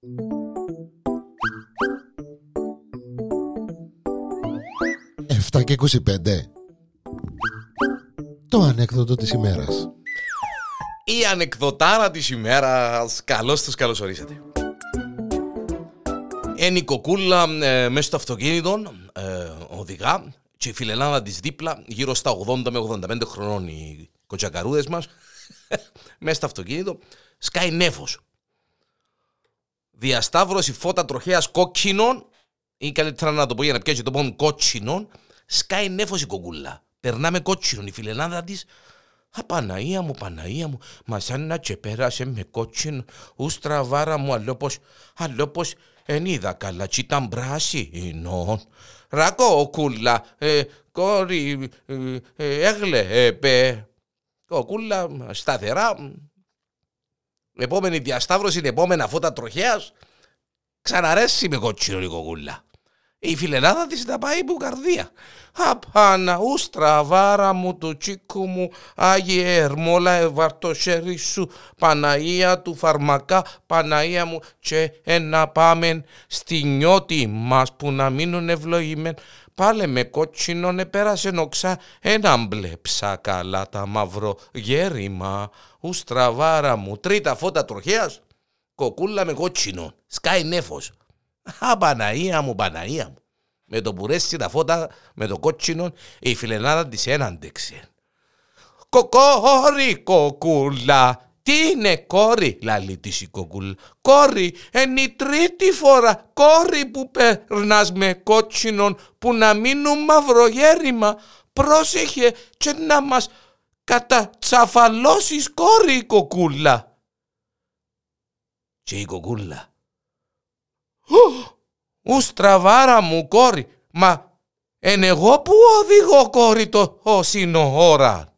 7 και 25 Το ανέκδοτο της ημέρας. Η ανεκδοτάρα της ημέρας. Καλώς τους καλωσορίσατε. Είναι η κοκούλα ε, μέσα στο αυτοκίνητο ε, Οδηγά Και η φιλενάδα της δίπλα Γύρω στα 80 με 85 χρονών Οι κοτσακαρούδες μας Μέσα στο αυτοκίνητο Σκάει νέφος Διασταύρωση φώτα τροχέας κόκκινων ή καλύτερα να το πω για να πιάσει το πόνο κότσινων, σκάει νέφος η κοκούλα. Περνάμε κότσινον, η φιλενάδα της Α, Παναία μου, Παναία μου, μα σαν να τσεπέρασε με κότσινο, ούστρα βάρα μου, αλλόπως, αλλόπως, εν είδα καλά, τσι ήταν πράσινο. Ρα κοκούλα, ε, κόρη, ε, ε, έγλε, ε, πε. Κοκούλα, σταθερά, επόμενη διασταύρωση, επόμενα φώτα τροχέας, ξαναρέσει με κότσινο η κοκούλα. Η φιλενάδα της τα πάει που καρδία. Απάνα, ούστρα, βάρα μου, του τσίκου μου, Άγιε Ερμόλα, εβαρτο χέρι σου, Παναία του φαρμακά, Παναία μου, και ένα πάμε στη νιώτη μας που να μείνουν ευλογημένοι. Πάλε με κότσινο πέρασε οξά ένα μπλε ψακαλά τα μαύρο γέρημα. Ούστρα, βάρα μου, τρίτα φώτα τροχέας, κοκούλα με κότσινο, σκάει νέφος. Α, Παναία μου, Παναία μου. Με το πουρέσι τα φώτα, με το κότσινο, η φιλενάδα της έναντεξε. Κοκόρη, κοκούλα, τι είναι κόρη, λαλή της η κοκούλα. Κόρη, είναι η τρίτη φορά, κόρη που περνάς με κότσινον, που να μείνουν μαυρογέρημα. Πρόσεχε και να μας κατατσαφαλώσεις κόρη η κοκούλα. Και η κοκούλα Ου στραβάρα μου κόρη, μα εν εγώ που οδηγώ κόρη το όσινο ώρα.